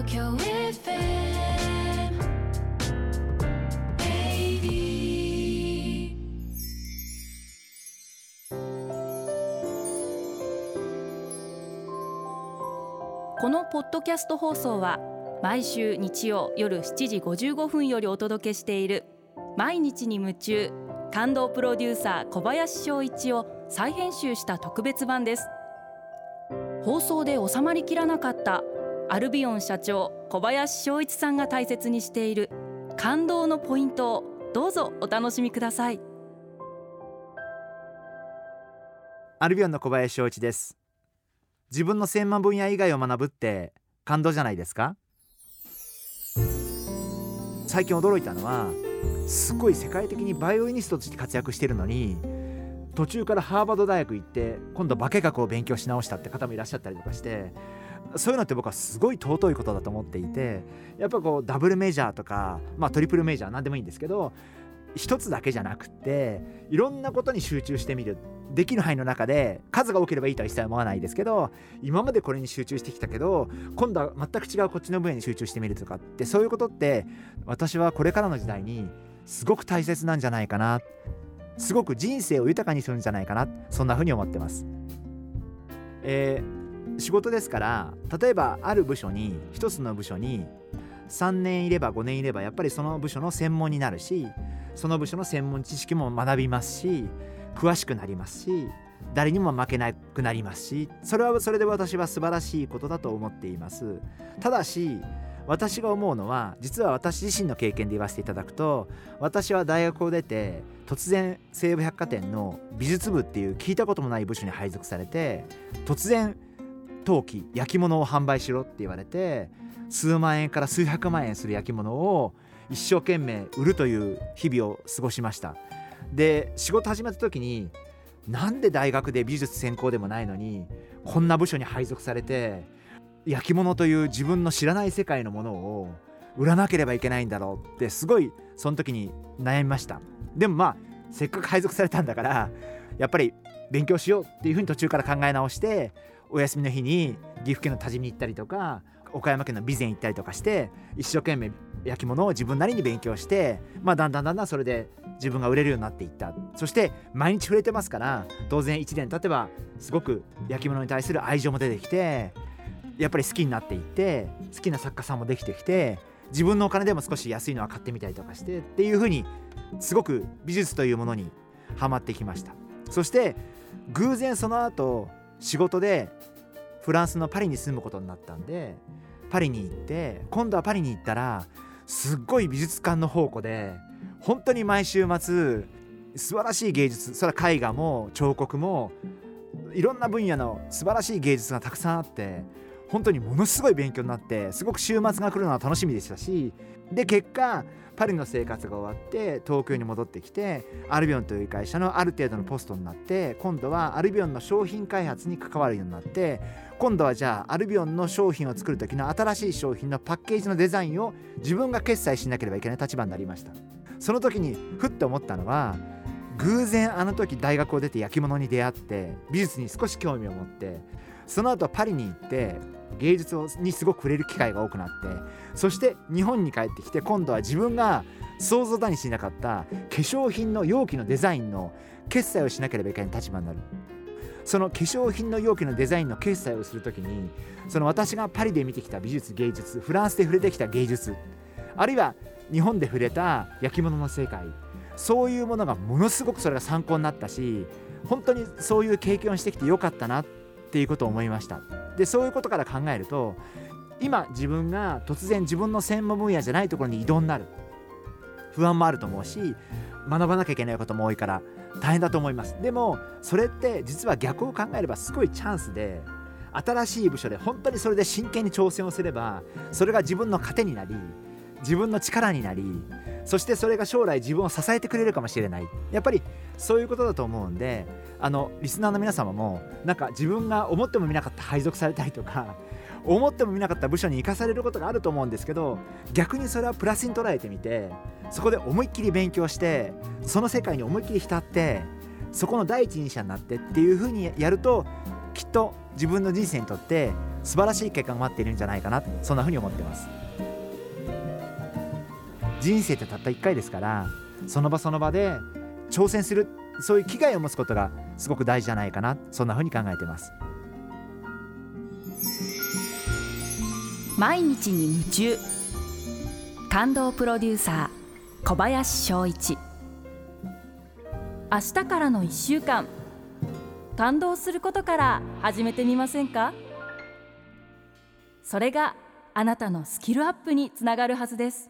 Tokyo FM このポッドキャスト放送は毎週日曜夜7時55分よりお届けしている毎日に夢中感動プロデューサー小林翔一を再編集した特別版です。放送で収まりきらなかったアルビオン社長小林翔一さんが大切にしている感動のポイントをどうぞお楽しみください。アルビオンの小林翔一です。自分の専門分野以外を学ぶって感動じゃないですか？最近驚いたのはすごい世界的にバイオリニストとして活躍してるのに途中からハーバード大学行って今度化学を勉強し直したって方もいらっしゃったりとかしてそういうのって僕はすごい尊いことだと思っていてやっぱこうダブルメジャーとか、まあ、トリプルメジャー何でもいいんですけど一つだけじゃなくっていろんなことに集中してみる。できる範囲の中で数が多ければいいとは一切思わないですけど今までこれに集中してきたけど今度は全く違うこっちの分野に集中してみるとかってそういうことって私はこれからの時代にすごく大切なんじゃないかな。すごく人生を豊かにするんじゃないかな。そんな風に思ってます。えー、仕事ですから例えばある部署に一つの部署に3年いれば5年いればやっぱりその部署の専門になるしその部署の専門知識も学びますし詳しくなりますし誰にも負けなくなりますしそれはそれで私は素晴らしいことだと思っています。ただし私が思うのは実は私自身の経験で言わせていただくと私は大学を出て突然西武百貨店の美術部っていう聞いたこともない部署に配属されて突然陶器焼き物を販売しろって言われて数万円から数百万円する焼き物を一生懸命売るという日々を過ごしました。で仕事始めた時になんで大学で美術専攻でもないのにこんな部署に配属されて焼き物という自分の知らない世界のものを売らなければいけないんだろうってすごいその時に悩みました。でもまあせっかく配属されたんだからやっぱり勉強しようっていうふうに途中から考え直してお休みの日に岐阜県の多治見に行ったりとか岡山県の備前行ったりとかして一生懸命焼き物を自分なりに勉強してまあだんだんだんだんそれで自分が売れるようになっていった。そして毎日触れてますから当然1年経てばすごく焼き物に対する愛情も出てきてやっぱり好きになっていって好きな作家さんもできてきて自分のお金でも少し安いのは買ってみたりとかしてっていう風にすごく美術というものにハマってきました。そして偶然その後仕事でフランスのパリに住むことになったんでパリに行って今度はパリに行ったらすっごい美術館の宝庫で本当に毎週末素晴らしい芸術それは絵画も彫刻もいろんな分野の素晴らしい芸術がたくさんあって本当にものすごい勉強になってすごく週末が来るのは楽しみでしたしで結果パリの生活が終わって東京に戻ってきてアルビオンという会社のある程度のポストになって今度はアルビオンの商品開発に関わるようになって今度はじゃあアルビオンの商品を作る時の新しい商品のパッケージのデザインを自分が決済しなければいけない立場になりました。その時にふっと思ったのは偶然あの時大学を出て焼き物に出会って美術に少し興味を持ってその後パリに行って芸術にすごく触れる機会が多くなってそして日本に帰ってきて今度は自分が想像だにしなかった化粧品の容器のデザインの決済をしなければいけない立場になる。その化粧品の容器のデザインの決済をする時にその私がパリで見てきた美術芸術フランスで触れてきた芸術あるいは日本で触れた焼き物の世界そういうものがものすごくそれが参考になったし本当にそういう経験をしてきてよかったなってっていうことを思いました。でそういうことから考えると今自分が突然自分の専門分野じゃないところに異動になる。不安もあると思うし学ばなきゃいけないことも多いから大変だと思います。でもそれって実は逆を考えればすごいチャンスで新しい部署で本当にそれで真剣に挑戦をすればそれが自分の糧になり自分の力になりそしてそれが将来自分を支えてくれるかもしれない。やっぱりそういうことだと思うんであのリスナーの皆様もなんか自分が思ってもみなかった配属されたりとか 思ってもみなかった部署に生かされることがあると思うんですけど逆にそれはプラスに捉えてみてそこで思いっきり勉強してその世界に思いっきり浸ってそこの第一人者になってっていう風にやるときっと自分の人生にとって素晴らしい結果が待っているんじゃないかなそんなふうに思ってます。人生ってたった1回ですからその場その場で挑戦するそういう機会を持つことがすごく大事じゃないかなそんなふうに考えてます。毎日に夢中。感動プロデューサー小林翔一。明日からの1週間。感動することから始めてみませんか？それがあなたのスキルアップにつながるはずです。